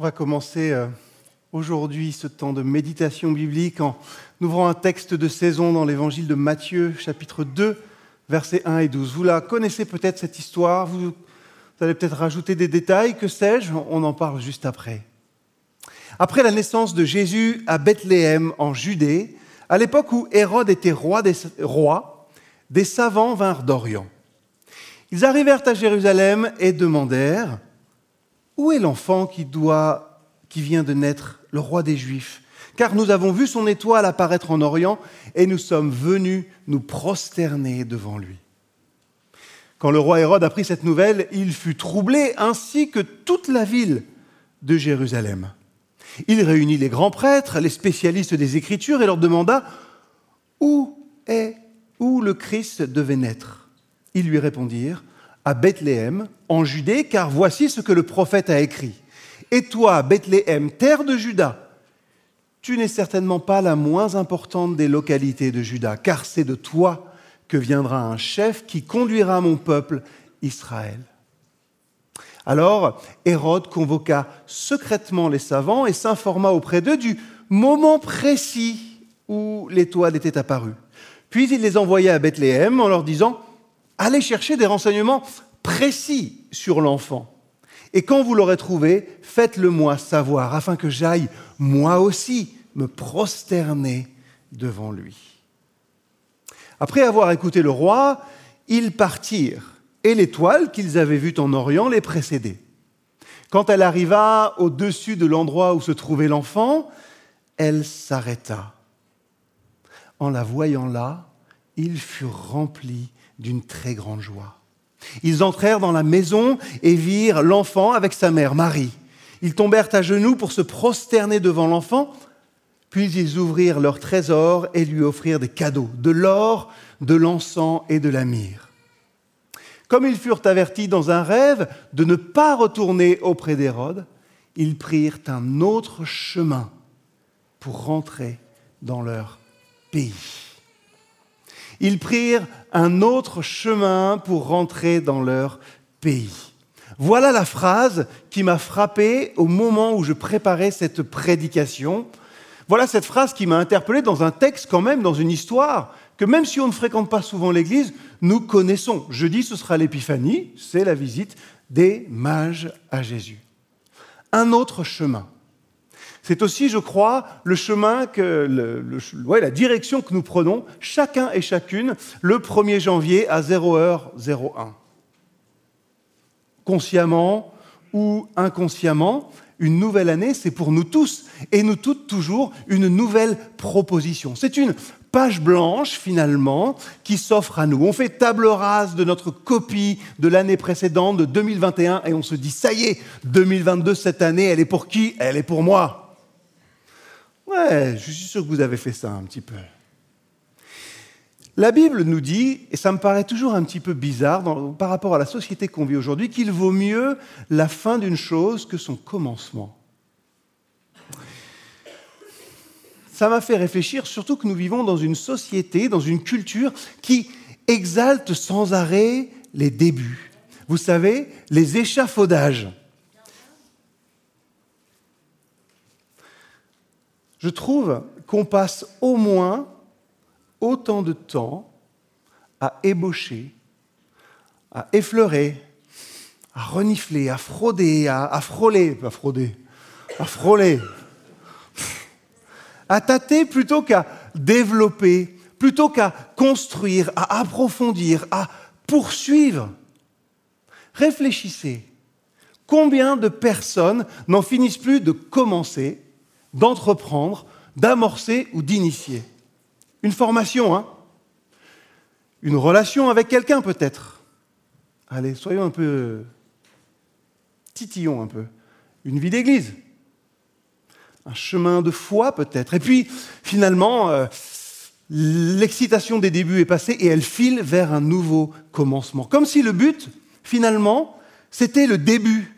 On va commencer euh, aujourd'hui ce temps de méditation biblique en ouvrant un texte de saison dans l'évangile de Matthieu, chapitre 2, versets 1 et 12. Vous la connaissez peut-être cette histoire, vous, allez peut-être rajouter des détails, que sais-je, on en parle juste après. Après la naissance de Jésus à Bethléem en Judée, à l'époque où Hérode était roi des, rois, des savants vinrent d'Orient. Ils arrivèrent à Jérusalem et demandèrent où est l'enfant qui, doit, vient de naître, le roi des Juifs? Car nous avons vu son étoile apparaître en Orient et nous sommes venus nous prosterner devant lui. Quand le roi Hérode apprit cette nouvelle, il fut troublé, ainsi que toute la ville de Jérusalem. Il réunit les grands prêtres, les spécialistes des Écritures, et leur demanda où est, où le Christ devait naître? Ils lui répondirent à Bethléem, en Judée, car voici ce que le prophète a écrit. Et toi, Bethléem, terre de Juda, tu n'es certainement pas la moins importante des localités de Juda, car c'est de toi que viendra un chef qui conduira mon peuple Israël. Alors Hérode convoqua secrètement les savants et s'informa auprès d'eux du moment précis où l'étoile était apparue. Puis il les envoya à Bethléem en leur disant allez chercher des renseignements précis sur l'enfant. Et quand vous l'aurez trouvé, faites-le moi savoir, afin que j'aille moi aussi me prosterner devant lui. Après avoir écouté le roi, ils partirent, et l'étoile qu'ils avaient vue en Orient les précédait. Quand elle arriva au-dessus de l'endroit où se trouvait l'enfant, elle s'arrêta. En la voyant là, ils furent remplis d'une très grande joie. Ils entrèrent dans la maison et virent l'enfant avec sa mère, Marie. Ils tombèrent à genoux pour se prosterner devant l'enfant, puis ils ouvrirent leur trésor et lui offrirent des cadeaux, de l'or, de l'encens et de la myrrhe. Comme ils furent avertis dans un rêve de ne pas retourner auprès d'Hérode, ils prirent un autre chemin pour rentrer dans leur pays ils prirent un autre chemin pour rentrer dans leur pays. Voilà la phrase qui m'a frappé au moment où je préparais cette prédication. Voilà cette phrase qui m'a interpellé dans un texte quand même, dans une histoire que même si on ne fréquente pas souvent l'Église, nous connaissons. Jeudi, ce sera l'Épiphanie, c'est la visite des mages à Jésus. Un autre chemin. C'est aussi, je crois, le chemin, que la direction que nous prenons, chacun et chacune, le 1er janvier à 0h01. Consciemment ou inconsciemment, une nouvelle année, c'est pour nous tous, et nous toutes toujours, une nouvelle proposition. C'est une page blanche, finalement, qui s'offre à nous. On fait table rase de notre copie de l'année précédente, de 2021, et on se dit, ça y est, 2022, cette année, elle est pour qui? Elle est pour moi. Ouais, je suis sûr que vous avez fait ça un petit peu. La Bible nous dit, et ça me paraît toujours un petit peu bizarre par rapport à la société qu'on vit aujourd'hui, qu'il vaut mieux la fin d'une chose que son commencement. Ça m'a fait réfléchir, surtout que nous vivons dans une société, dans une culture qui exalte sans arrêt les débuts. Vous savez, les échafaudages. Je trouve qu'on passe au moins autant de temps à ébaucher, à effleurer, à renifler, à frauder, à, frôler, frauder, à frôler, à tâter plutôt qu'à développer, plutôt qu'à construire, à approfondir, à poursuivre. Réfléchissez. Combien de personnes n'en finissent plus de commencer d'entreprendre, d'amorcer ou d'initier. Une formation, hein Une relation avec quelqu'un peut-être. Allez, soyons un peu titillons un peu. Une vie d'église. Un chemin de foi peut-être. Et puis, finalement, euh, l'excitation des débuts est passée et elle file vers un nouveau commencement. Comme si le but, finalement, c'était le début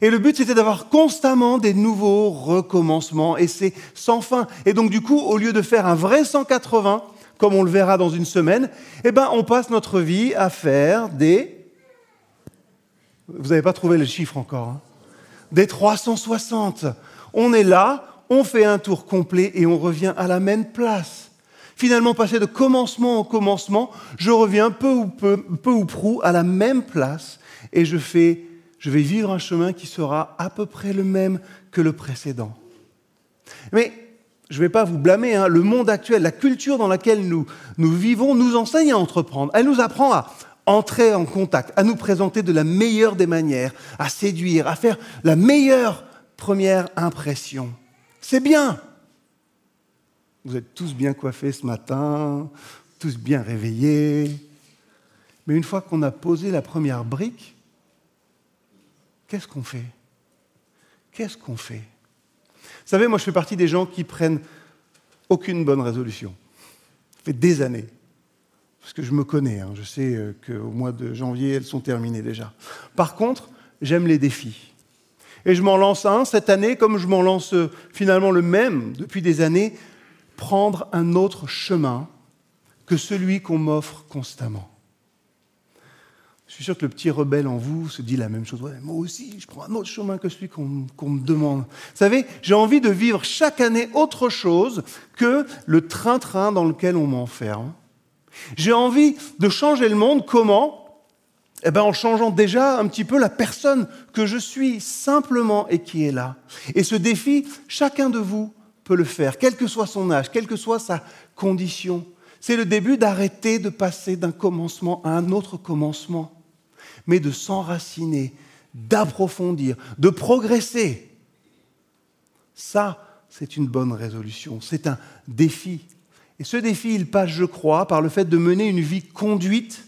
et le but, c'était d'avoir constamment des nouveaux recommencements, et c'est sans fin. Et donc, du coup, au lieu de faire un vrai 180, comme on le verra dans une semaine, eh ben, on passe notre vie à faire des... Vous n'avez pas trouvé le chiffre encore. Hein des 360. On est là, on fait un tour complet et on revient à la même place. Finalement, passer de commencement en commencement, je reviens peu ou, peu, peu ou prou à la même place et je, fais, je vais vivre un chemin qui sera à peu près le même que le précédent. Mais je ne vais pas vous blâmer, hein, le monde actuel, la culture dans laquelle nous, nous vivons nous enseigne à entreprendre. Elle nous apprend à entrer en contact, à nous présenter de la meilleure des manières, à séduire, à faire la meilleure première impression. C'est bien. Vous êtes tous bien coiffés ce matin, tous bien réveillés. Mais une fois qu'on a posé la première brique, qu'est-ce qu'on fait? Qu'est-ce qu'on fait? Vous savez, moi je fais partie des gens qui prennent aucune bonne résolution. Ça fait des années. Parce que je me connais, hein. je sais euh, qu'au mois de janvier, elles sont terminées déjà. Par contre, j'aime les défis. Et je m'en lance un cette année, comme je m'en lance euh, finalement le même depuis des années, prendre un autre chemin que celui qu'on m'offre constamment. Je suis sûr que le petit rebelle en vous se dit la même chose. moi aussi, je prends un autre chemin que celui qu'on me demande. Vous savez, j'ai envie de vivre chaque année autre chose que le train-train dans lequel on m'enferme. J'ai envie de changer le monde. Comment? Eh bien, en changeant déjà un petit peu la personne que je suis simplement et qui est là. Et ce défi, chacun de vous peut le faire, quel que soit son âge, quelle que soit sa condition. C'est le début d'arrêter de passer d'un commencement à un autre commencement, mais de s'enraciner, d'approfondir, de progresser. Ça, c'est une bonne résolution, c'est un défi et ce défi, il passe, je crois, par le fait de mener une vie conduite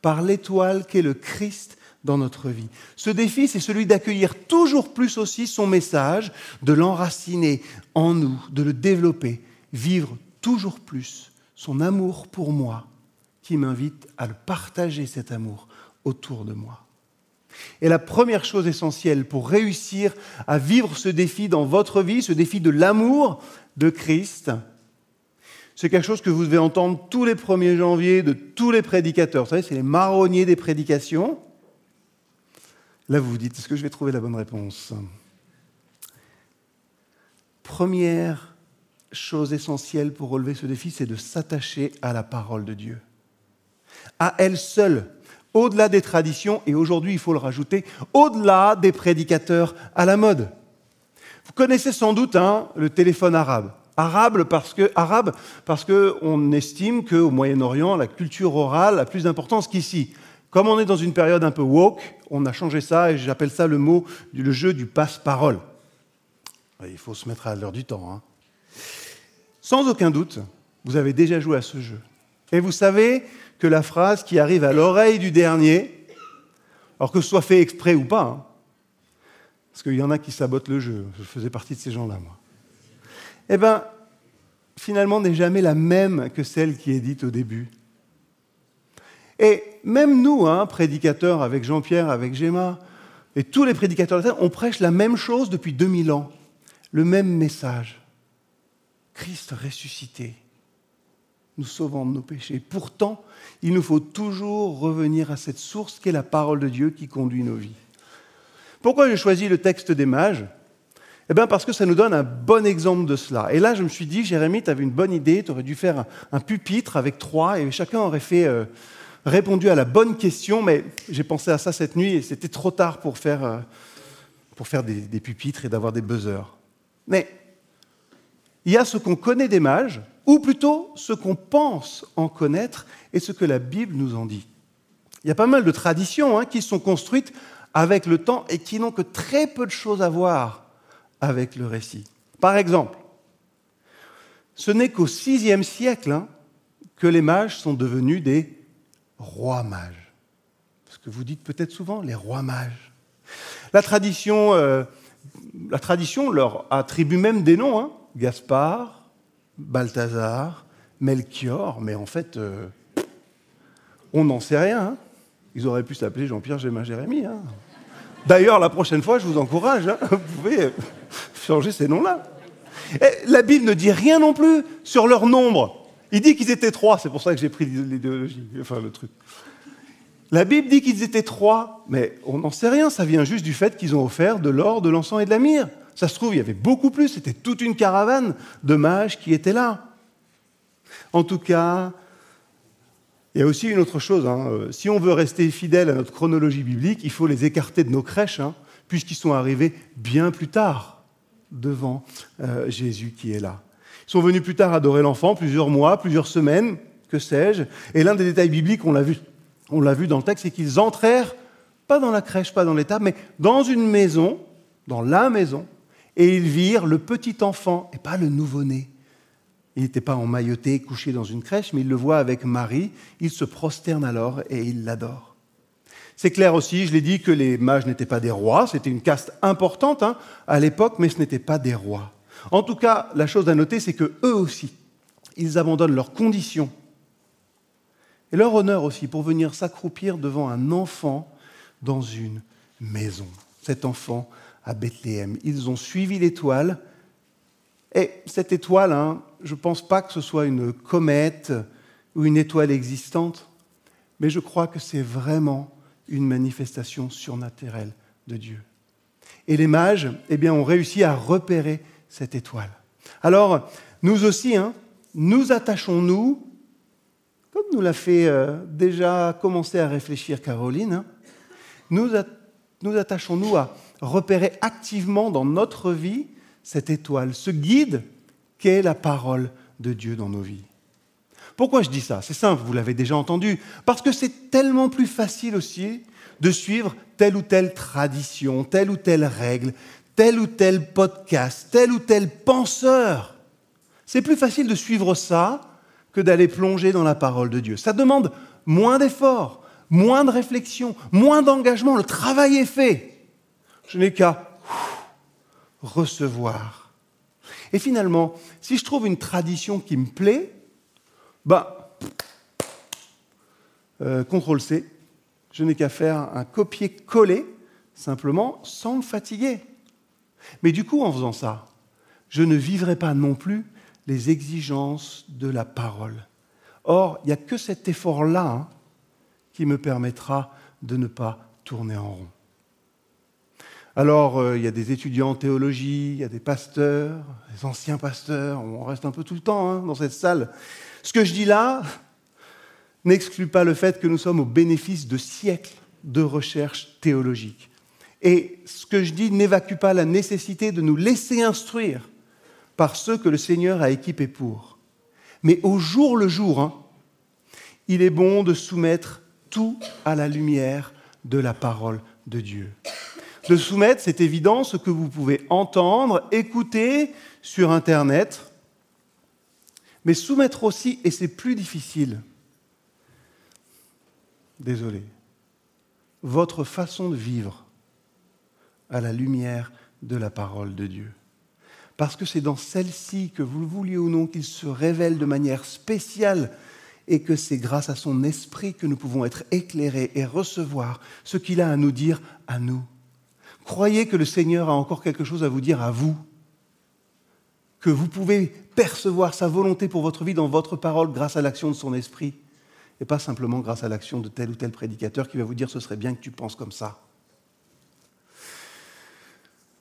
par l'étoile qu'est le Christ dans notre vie. Ce défi, c'est celui d'accueillir toujours plus aussi son message, de l'enraciner en nous, de le développer, vivre toujours plus son amour pour moi, qui m'invite à le partager cet amour autour de moi. Et la première chose essentielle pour réussir à vivre ce défi dans votre vie, ce défi de l'amour de Christ, c'est quelque chose que vous devez entendre tous les 1er janvier de tous les prédicateurs. Vous savez, c'est les marronniers des prédications. Là, vous vous dites, est-ce que je vais trouver la bonne réponse? Première chose essentielle pour relever ce défi, c'est de s'attacher à la parole de Dieu. À elle seule, au-delà des traditions, et aujourd'hui, il faut le rajouter, au-delà des prédicateurs à la mode. Vous connaissez sans doute hein, le téléphone arabe. Arabe parce que arabe que on estime qu'au Moyen-Orient la culture orale a plus d'importance qu'ici. Comme on est dans une période un peu woke, on a changé ça et j'appelle ça le jeu du passe-parole. Il faut se mettre à l'heure du temps. Hein. Sans aucun doute, vous avez déjà joué à ce jeu. Et vous savez que la phrase qui arrive à l'oreille du dernier, alors que ce soit fait exprès ou pas, hein, parce qu'il y en a qui sabotent le jeu, je faisais partie de ces gens-là, moi eh bien, finalement, n'est jamais la même que celle qui est dite au début. Et même nous, hein, prédicateurs avec Jean-Pierre, avec Gemma, et tous les prédicateurs de la terre, on prêche la même chose depuis 2000 ans, le même message. Christ ressuscité, nous sauvant de nos péchés. Pourtant, il nous faut toujours revenir à cette source qu'est la parole de Dieu qui conduit nos vies. Pourquoi j'ai choisi le texte des mages? Eh bien parce que ça nous donne un bon exemple de cela. Et là, je me suis dit, Jérémie, tu avais une bonne idée, tu aurais dû faire un, pupitre avec trois, et chacun aurait fait, euh, répondu à la bonne question, mais j'ai pensé à ça cette nuit, et c'était trop tard pour faire, euh, pour faire des, des pupitres et d'avoir des buzzers. Mais il y a ce qu'on connaît des mages, ou plutôt ce qu'on pense en connaître, et ce que la Bible nous en dit. Il y a pas mal de traditions hein, qui sont construites avec le temps et qui n'ont que très peu de choses à voir avec le récit. Par exemple, ce n'est qu'au VIe siècle hein, que les mages sont devenus des rois mages. Ce que vous dites peut-être souvent, les rois mages. La tradition, euh, leur attribue même des noms. Hein. Gaspard, Balthazar, Melchior, mais en fait, euh, on n'en sait rien. Hein. Ils auraient pu s'appeler Jean-Pierre Géma Jérémie. D'ailleurs, la prochaine fois, je vous encourage, hein, vous pouvez changer ces noms-là. La Bible ne dit rien non plus sur leur nombre. Il dit qu'ils étaient trois, c'est pour ça que j'ai pris l'idéologie, enfin le truc. La Bible dit qu'ils étaient trois, mais on n'en sait rien, ça vient juste du fait qu'ils ont offert de l'or, de l'encens et de la myrrhe. Ça se trouve, il y avait beaucoup plus, c'était toute une caravane de mages qui étaient là. En tout cas, il y a aussi une autre chose. Hein. Si on veut rester fidèle à notre chronologie biblique, il faut les écarter de nos crèches, hein, puisqu'ils sont arrivés bien plus tard devant euh, Jésus qui est là. Ils sont venus plus tard adorer l'enfant, plusieurs mois, plusieurs semaines, que sais-je. Et l'un des détails bibliques, on l'a vu, on l'a vu dans le texte, c'est qu'ils entrèrent, pas dans la crèche, pas dans l'étable, mais dans une maison, dans la maison, et ils virent le petit enfant, et pas le nouveau-né. Il n'était pas emmailloté, couché dans une crèche, mais ils le voient avec Marie. Il se prosterne alors et il l'adore. C'est clair aussi, je l'ai dit, que les mages n'étaient pas des rois. C'était une caste importante hein, à l'époque, mais ce n'étaient pas des rois. En tout cas, la chose à noter, c'est que eux aussi, ils abandonnent leurs conditions et leur honneur aussi pour venir s'accroupir devant un enfant dans une maison. Cet enfant à Bethléem. Ils ont suivi l'étoile. Et cette étoile, hein, je ne pense pas que ce soit une comète ou une étoile existante, mais je crois que c'est vraiment une manifestation surnaturelle de Dieu. Et les mages, eh bien, ont réussi à repérer cette étoile. Alors, nous aussi, hein, nous attachons-nous comme nous l'a fait euh, déjà commencer à réfléchir Caroline, hein, nous, nous attachons-nous à repérer activement dans notre vie cette étoile, ce guide qu'est la parole de Dieu dans nos vies. Pourquoi je dis ça? C'est simple, vous l'avez déjà entendu. Parce que c'est tellement plus facile aussi de suivre telle ou telle tradition, telle ou telle règle, tel ou tel podcast, tel ou tel penseur. C'est plus facile de suivre ça que d'aller plonger dans la parole de Dieu. Ça demande moins d'efforts, moins de réflexion, moins d'engagement. Le travail est fait. Je n'ai qu'à recevoir. Et finalement, si je trouve une tradition qui me plaît, bah, euh, CTRL C, je n'ai qu'à faire un copier-coller, simplement, sans me fatiguer. Mais du coup, en faisant ça, je ne vivrai pas non plus les exigences de la parole. Or, il n'y a que cet effort-là hein, qui me permettra de ne pas tourner en rond. Alors, euh, il y a des étudiants en théologie, il y a des pasteurs, des anciens pasteurs, on reste un peu tout le temps hein, dans cette salle. Ce que je dis là n'exclut pas le fait que nous sommes au bénéfice de siècles de recherche théologique. Et ce que je dis n'évacue pas la nécessité de nous laisser instruire par ceux que le Seigneur a équipés pour. Mais au jour le jour, hein, il est bon de soumettre tout à la lumière de la parole de Dieu. De soumettre, c'est évident, ce que vous pouvez entendre, écouter sur Internet, mais soumettre aussi, et c'est plus difficile, désolé, votre façon de vivre à la lumière de la parole de Dieu. Parce que c'est dans celle-ci que vous le vouliez ou non qu'il se révèle de manière spéciale et que c'est grâce à son esprit que nous pouvons être éclairés et recevoir ce qu'il a à nous dire à nous. Croyez que le Seigneur a encore quelque chose à vous dire à vous, que vous pouvez percevoir sa volonté pour votre vie dans votre parole grâce à l'action de son esprit, et pas simplement grâce à l'action de tel ou tel prédicateur qui va vous dire ce serait bien que tu penses comme ça.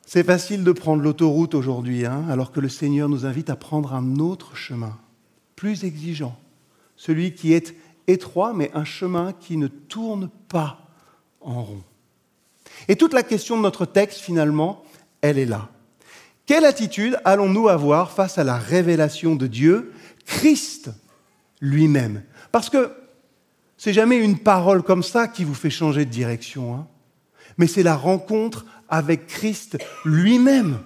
C'est facile de prendre l'autoroute aujourd'hui, hein, alors que le Seigneur nous invite à prendre un autre chemin, plus exigeant, celui qui est étroit, mais un chemin qui ne tourne pas en rond. Et toute la question de notre texte, finalement, elle est là. Quelle attitude allons-nous avoir face à la révélation de Dieu, Christ lui-même? Parce que c'est jamais une parole comme ça qui vous fait changer de direction, hein, mais c'est la rencontre avec Christ lui-même.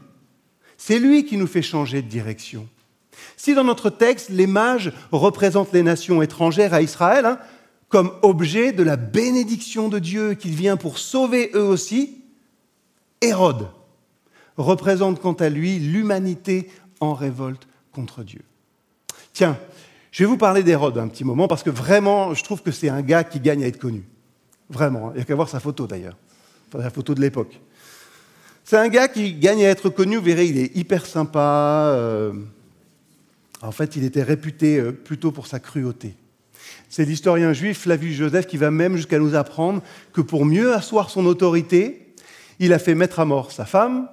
C'est lui qui nous fait changer de direction. Si dans notre texte, les mages représentent les nations étrangères à Israël hein, comme objet de la bénédiction de Dieu qu'il vient pour sauver eux aussi, Hérode représente quant à lui l'humanité en révolte contre Dieu. Tiens, je vais vous parler d'Hérode un petit moment parce que vraiment, je trouve que c'est un gars qui gagne à être connu. Vraiment, il n'y a qu'à voir sa photo d'ailleurs, la photo de l'époque. C'est un gars qui gagne à être connu, vous verrez, il est hyper sympa. Euh, en fait, il était réputé euh, plutôt pour sa cruauté. C'est l'historien juif Flavius Joseph qui va même jusqu'à nous apprendre que pour mieux asseoir son autorité, il a fait mettre à mort sa femme,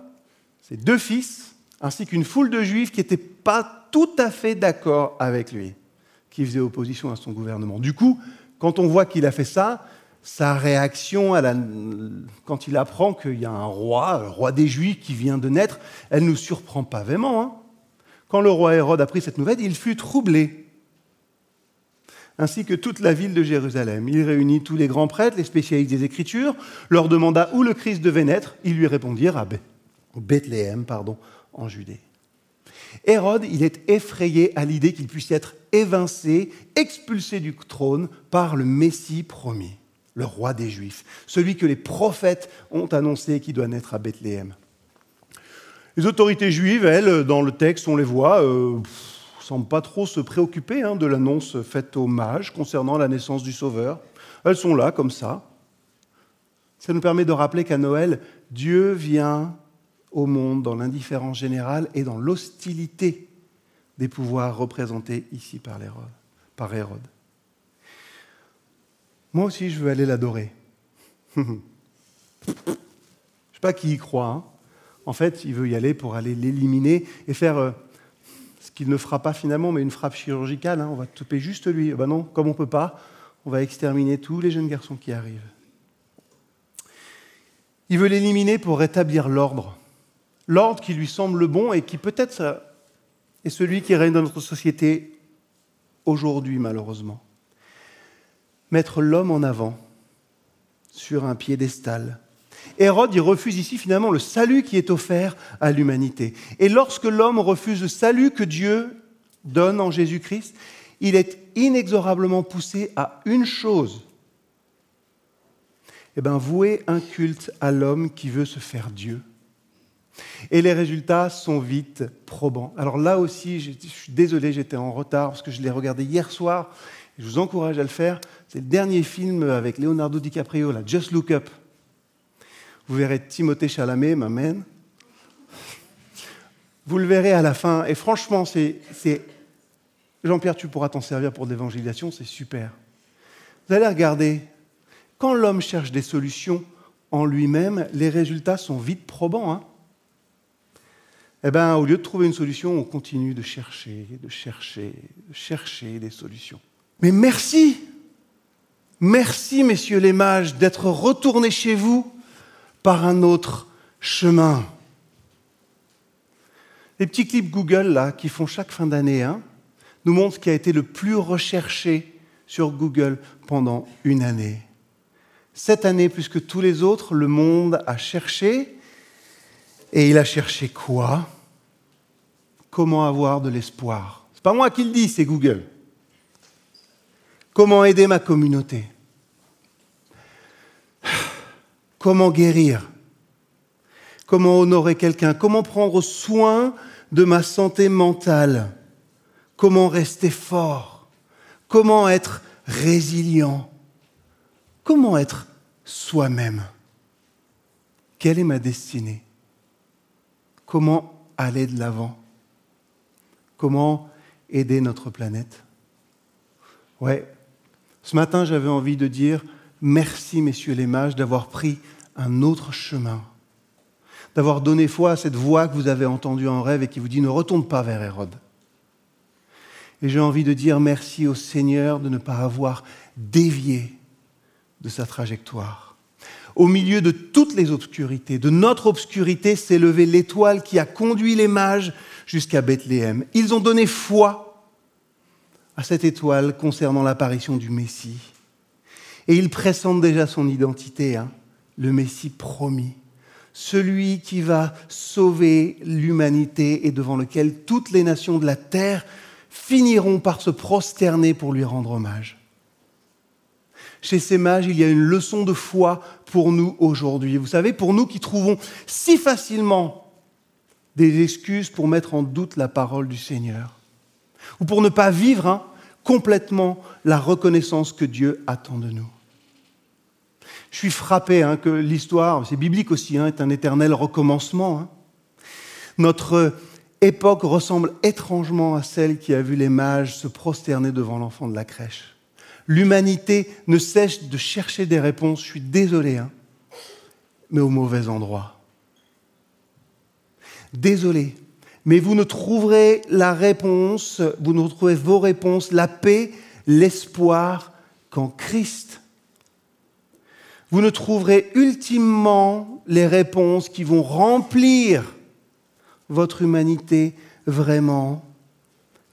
ses deux fils, ainsi qu'une foule de juifs qui n'étaient pas tout à fait d'accord avec lui, qui faisaient opposition à son gouvernement. Du coup, quand on voit qu'il a fait ça, sa réaction quand il apprend qu'il y a un roi, le roi des Juifs, qui vient de naître, elle ne nous surprend pas vraiment. Hein. Quand le roi Hérode apprit cette nouvelle, il fut troublé, ainsi que toute la ville de Jérusalem. Il réunit tous les grands prêtres, les spécialistes des Écritures, leur demanda où le Christ devait naître. Ils lui répondirent à Bethléem, pardon, en Judée. Hérode, il est effrayé à l'idée qu'il puisse être évincé, expulsé du trône par le Messie promis le roi des Juifs, celui que les prophètes ont annoncé qui doit naître à Bethléem. Les autorités juives, elles, dans le texte, on les voit, euh, semblent pas trop se préoccuper hein, de l'annonce faite aux mages concernant la naissance du Sauveur. Elles sont là, comme ça. Ça nous permet de rappeler qu'à Noël, Dieu vient au monde dans l'indifférence générale et dans l'hostilité des pouvoirs représentés ici par Hérode. Moi aussi, je veux aller l'adorer. je ne sais pas qui y croit. Hein. En fait, il veut y aller pour aller l'éliminer et faire euh, ce qu'il ne fera pas finalement, mais une frappe chirurgicale. Hein. On va taper juste lui. Ben non, comme on ne peut pas, on va exterminer tous les jeunes garçons qui arrivent. Il veut l'éliminer pour rétablir l'ordre. L'ordre qui lui semble bon et qui peut-être est celui qui règne dans notre société aujourd'hui, malheureusement mettre l'homme en avant sur un piédestal. Hérode, il refuse ici finalement le salut qui est offert à l'humanité. Et lorsque l'homme refuse le salut que Dieu donne en Jésus-Christ, il est inexorablement poussé à une chose, eh bien, vouer un culte à l'homme qui veut se faire Dieu. Et les résultats sont vite probants. Alors là aussi, je suis désolé, j'étais en retard parce que je l'ai regardé hier soir je vous encourage à le faire. C'est le dernier film avec Leonardo DiCaprio, là, Just Look Up. Vous verrez Timothée Chalamet, m'amène. Vous le verrez à la fin. Et franchement, c'est, Jean-Pierre, tu pourras t'en servir pour l'évangélisation, c'est super. Vous allez regarder, quand l'homme cherche des solutions en lui-même, les résultats sont vite probants. Hein eh bien, au lieu de trouver une solution, on continue de chercher, de chercher, de chercher des solutions. Mais merci, merci, messieurs les mages, d'être retournés chez vous par un autre chemin. Les petits clips Google là, qui font chaque fin d'année nous montrent ce qui a été le plus recherché sur Google pendant une année. Cette année, plus que tous les autres, le monde a cherché. Et il a cherché quoi? Comment avoir de l'espoir? C'est pas moi qui le dis, c'est Google. Comment aider ma communauté? Comment guérir? Comment honorer quelqu'un? Comment prendre soin de ma santé mentale? Comment rester fort? Comment être résilient? Comment être soi-même? Quelle est ma destinée? Comment aller de l'avant? Comment aider notre planète? Ouais, ce matin, j'avais envie de dire merci, messieurs les mages, d'avoir pris un autre chemin, d'avoir donné foi à cette voix que vous avez entendue en rêve et qui vous dit ne retourne pas vers Hérode. Et j'ai envie de dire merci au Seigneur de ne pas avoir dévié de sa trajectoire. Au milieu de toutes les obscurités, de notre obscurité, s'est levée l'étoile qui a conduit les mages jusqu'à Bethléem. Ils ont donné foi à cette étoile concernant l'apparition du Messie. Et il pressent déjà son identité, hein, le Messie promis, celui qui va sauver l'humanité et devant lequel toutes les nations de la terre finiront par se prosterner pour lui rendre hommage. Chez ces mages, il y a une leçon de foi pour nous aujourd'hui. Vous savez, pour nous qui trouvons si facilement des excuses pour mettre en doute la parole du Seigneur ou pour ne pas vivre hein, complètement la reconnaissance que Dieu attend de nous. Je suis frappé hein, que l'histoire, c'est biblique aussi, hein, est un éternel recommencement. Notre époque ressemble étrangement à celle qui a vu les mages se prosterner devant l'enfant de la crèche. L'humanité ne cesse de chercher des réponses, je suis désolé, hein, mais au mauvais endroit. Désolé, mais vous ne trouverez la réponse, vous ne trouverez vos réponses, la paix, l'espoir qu'en Christ. Vous ne trouverez ultimement les réponses qui vont remplir votre humanité vraiment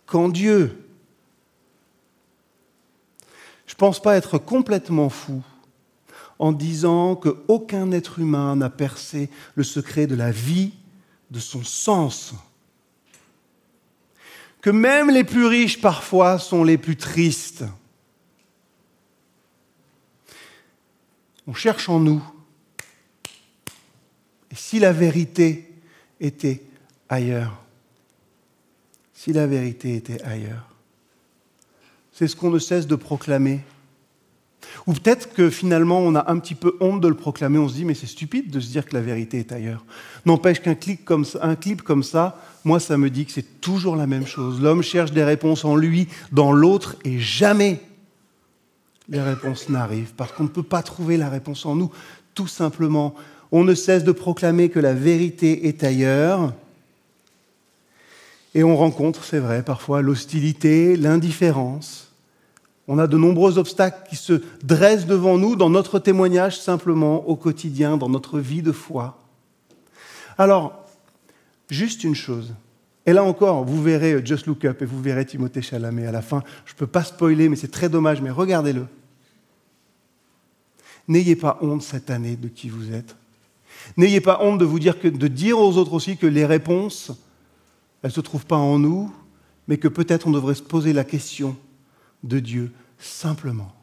qu'en Dieu. Je ne pense pas être complètement fou en disant qu'aucun être humain n'a percé le secret de la vie, de son sens. Que même les plus riches parfois sont les plus tristes. On cherche en nous. Et si la vérité était ailleurs? Si la vérité était ailleurs? C'est ce qu'on ne cesse de proclamer. Ou peut-être que finalement on a un petit peu honte de le proclamer, on se dit mais c'est stupide de se dire que la vérité est ailleurs. N'empêche qu'un clip comme ça, moi ça me dit que c'est toujours la même chose. L'homme cherche des réponses en lui, dans l'autre, et jamais les réponses n'arrivent, parce qu'on ne peut pas trouver la réponse en nous. Tout simplement, on ne cesse de proclamer que la vérité est ailleurs, et on rencontre, c'est vrai, parfois l'hostilité, l'indifférence. On a de nombreux obstacles qui se dressent devant nous dans notre témoignage simplement au quotidien, dans notre vie de foi. Alors, juste une chose. Et là encore, vous verrez Just Look Up et vous verrez Timothée Chalamet à la fin. Je ne peux pas spoiler, mais c'est très dommage, mais regardez-le. N'ayez pas honte cette année de qui vous êtes. N'ayez pas honte de vous dire de dire aux autres aussi que les réponses elle ne se trouve pas en nous, mais que peut-être on devrait se poser la question de Dieu simplement.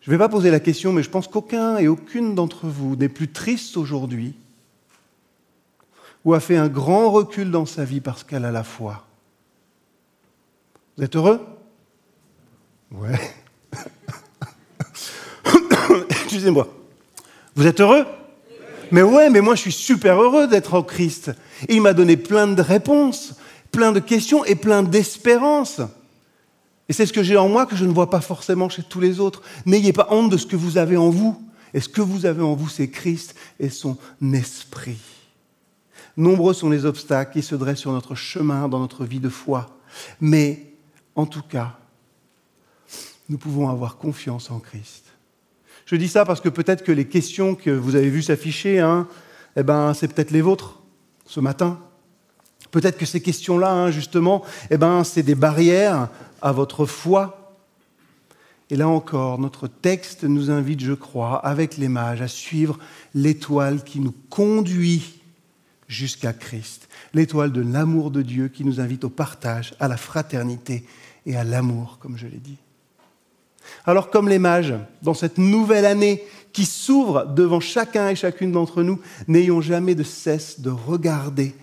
Je ne vais pas poser la question, mais je pense qu'aucun et aucune d'entre vous n'est plus triste aujourd'hui ou a fait un grand recul dans sa vie parce qu'elle a la foi. Vous êtes heureux? Ouais. Excusez-moi. Vous êtes heureux? Mais ouais, mais moi je suis super heureux d'être en Christ. Il m'a donné plein de réponses, plein de questions et plein d'espérances. Et c'est ce que j'ai en moi que je ne vois pas forcément chez tous les autres. N'ayez pas honte de ce que vous avez en vous. Et ce que vous avez en vous, c'est Christ et son esprit. Nombreux sont les obstacles qui se dressent sur notre chemin dans notre vie de foi. Mais, en tout cas, nous pouvons avoir confiance en Christ. Je dis ça parce que peut-être que les questions que vous avez vues s'afficher, hein, eh ben, c'est peut-être les vôtres ce matin. Peut-être que ces questions-là, hein, justement, eh ben, c'est des barrières à votre foi. Et là encore, notre texte nous invite, je crois, avec les mages, à suivre l'étoile qui nous conduit jusqu'à Christ, l'étoile de l'amour de Dieu qui nous invite au partage, à la fraternité et à l'amour, comme je l'ai dit. Alors comme les mages, dans cette nouvelle année qui s'ouvre devant chacun et chacune d'entre nous, n'ayons jamais de cesse de regarder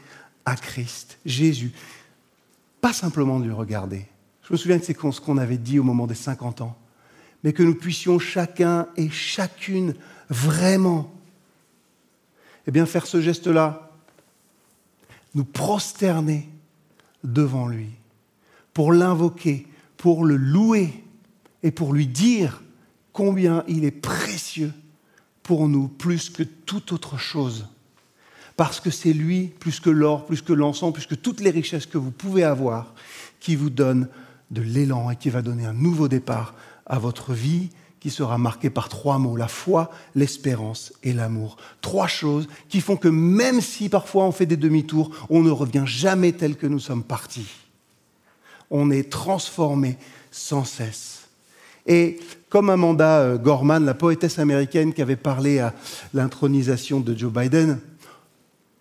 à Christ, Jésus. Pas simplement de lui regarder. Je me souviens de ce qu'on avait dit au moment des 50 ans, mais que nous puissions chacun et chacune vraiment eh bien, faire ce geste-là, nous prosterner devant lui, pour l'invoquer, pour le louer et pour lui dire combien il est précieux pour nous plus que toute autre chose. Parce que c'est lui, plus que l'or, plus que l'encens, plus que toutes les richesses que vous pouvez avoir, qui vous donne de l'élan et qui va donner un nouveau départ à votre vie qui sera marquée par trois mots, la foi, l'espérance et l'amour. Trois choses qui font que même si parfois on fait des demi-tours, on ne revient jamais tel que nous sommes partis. On est transformé sans cesse. Et comme Amanda euh, Gorman, la poétesse américaine qui avait parlé à l'intronisation de Joe Biden,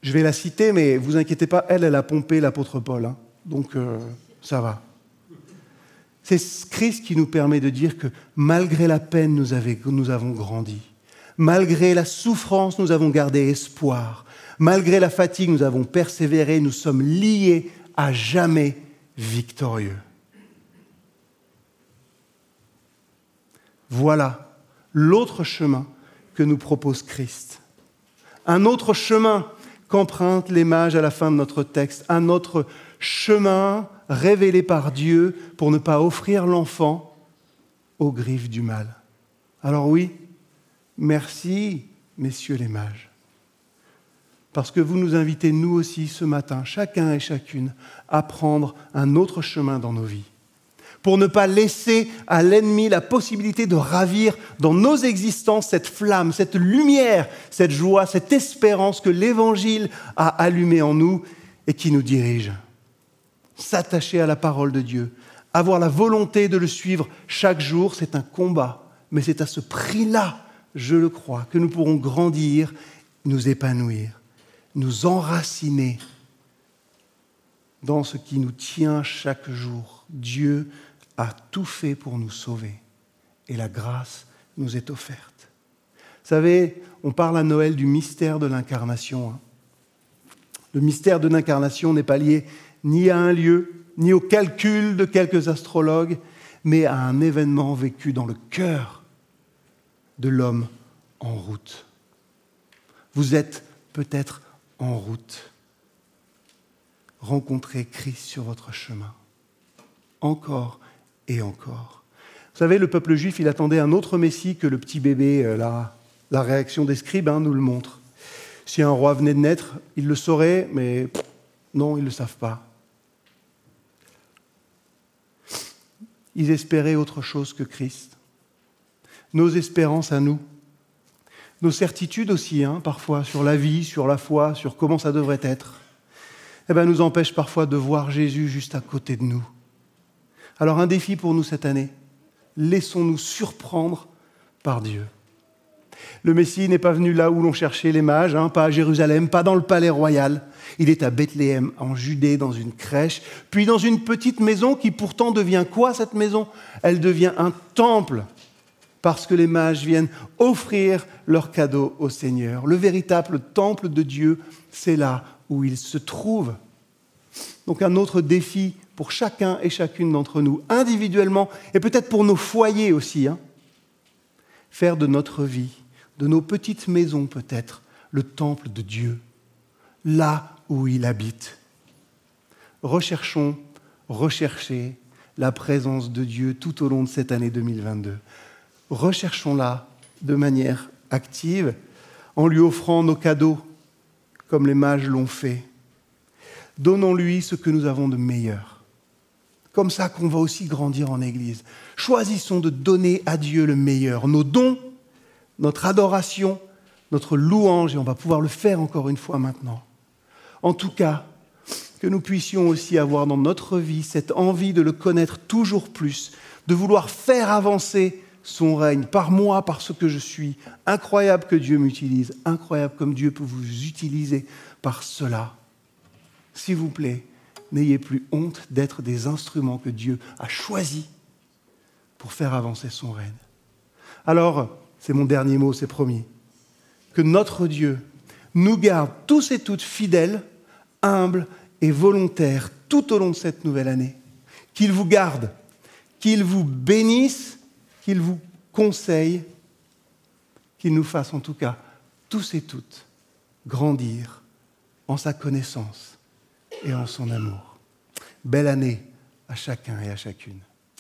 je vais la citer, mais vous inquiétez pas, elle, elle a pompé l'apôtre Paul. Hein. donc euh, ça va. C'est Christ qui nous permet de dire que malgré la peine, nous, avons grandi. Malgré la souffrance, nous avons gardé espoir. Malgré la fatigue, nous avons persévéré. Nous sommes liés à jamais victorieux. Voilà l'autre chemin que nous propose Christ. Un autre chemin qu'empruntent les mages à la fin de notre texte. Un autre chemin révélé par Dieu pour ne pas offrir l'enfant, aux griffes du mal. Alors oui, merci, messieurs les mages, parce que vous nous invitez, nous aussi, ce matin, chacun et chacune, à prendre un autre chemin dans nos vies pour ne pas laisser à l'ennemi la possibilité de ravir dans nos existences cette flamme, cette lumière, cette joie, cette espérance que l'Évangile a allumée en nous et qui nous dirige. S'attacher à la parole de Dieu, avoir la volonté de le suivre chaque jour, c'est un combat, mais c'est à ce prix-là, je le crois, que nous pourrons grandir, nous épanouir, nous enraciner dans ce qui nous tient chaque jour. Dieu a tout fait pour nous sauver et la grâce nous est offerte. Vous savez, on parle à Noël du mystère de l'incarnation. Hein. Le mystère de l'incarnation n'est pas lié ni à un lieu, ni au calcul de quelques astrologues, mais à un événement vécu dans le cœur de l'homme en route. Vous êtes peut-être en route. Rencontrez Christ sur votre chemin. Encore et encore. Vous savez, le peuple juif, il attendait un autre Messie que le petit bébé. Euh, la, réaction des scribes hein, nous le montre. Si un roi venait de naître, ils le sauraient, mais non, ils ne le savent pas. Ils espéraient autre chose que Christ. Nos espérances à nous, nos certitudes aussi, hein, parfois, sur la vie, sur la foi, sur comment ça devrait être, eh ben, nous empêchent parfois de voir Jésus juste à côté de nous. Alors un défi pour nous cette année, laissons-nous surprendre par Dieu. Le Messie n'est pas venu là où l'on cherchait les mages, hein, pas à Jérusalem, pas dans le palais royal. Il est à Bethléem, en Judée, dans une crèche, puis dans une petite maison qui pourtant devient quoi cette maison? Elle devient un temple, parce que les mages viennent offrir leurs cadeaux au Seigneur. Le véritable temple de Dieu, c'est là où il se trouve. Donc un autre défi pour chacun et chacune d'entre nous, individuellement, et peut-être pour nos foyers aussi. Hein. Faire de notre vie, de nos petites maisons peut-être, le temple de Dieu, là où il habite. Recherchons, recherchez la présence de Dieu tout au long de cette année 2022. Recherchons-la de manière active, en lui offrant nos cadeaux, comme les mages l'ont fait. Donnons-lui ce que nous avons de meilleur comme ça qu'on va aussi grandir en Église. Choisissons de donner à Dieu le meilleur, nos dons, notre adoration, notre louange, et on va pouvoir le faire encore une fois maintenant. En tout cas, que nous puissions aussi avoir dans notre vie cette envie de le connaître toujours plus, de vouloir faire avancer son règne par moi, par ce que je suis. Incroyable que Dieu m'utilise, incroyable comme Dieu peut vous utiliser par cela. S'il vous plaît, n'ayez plus honte d'être des instruments que Dieu a choisis pour faire avancer son règne. Alors, c'est mon dernier mot, c'est promis, que notre Dieu nous garde tous et toutes fidèles, humbles et volontaires tout au long de cette nouvelle année. Qu'il vous garde, qu'il vous bénisse, qu'il vous conseille, qu'il nous fasse en tout cas tous et toutes grandir en sa connaissance et en son amour. Belle année à chacun et à chacune.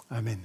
Amen.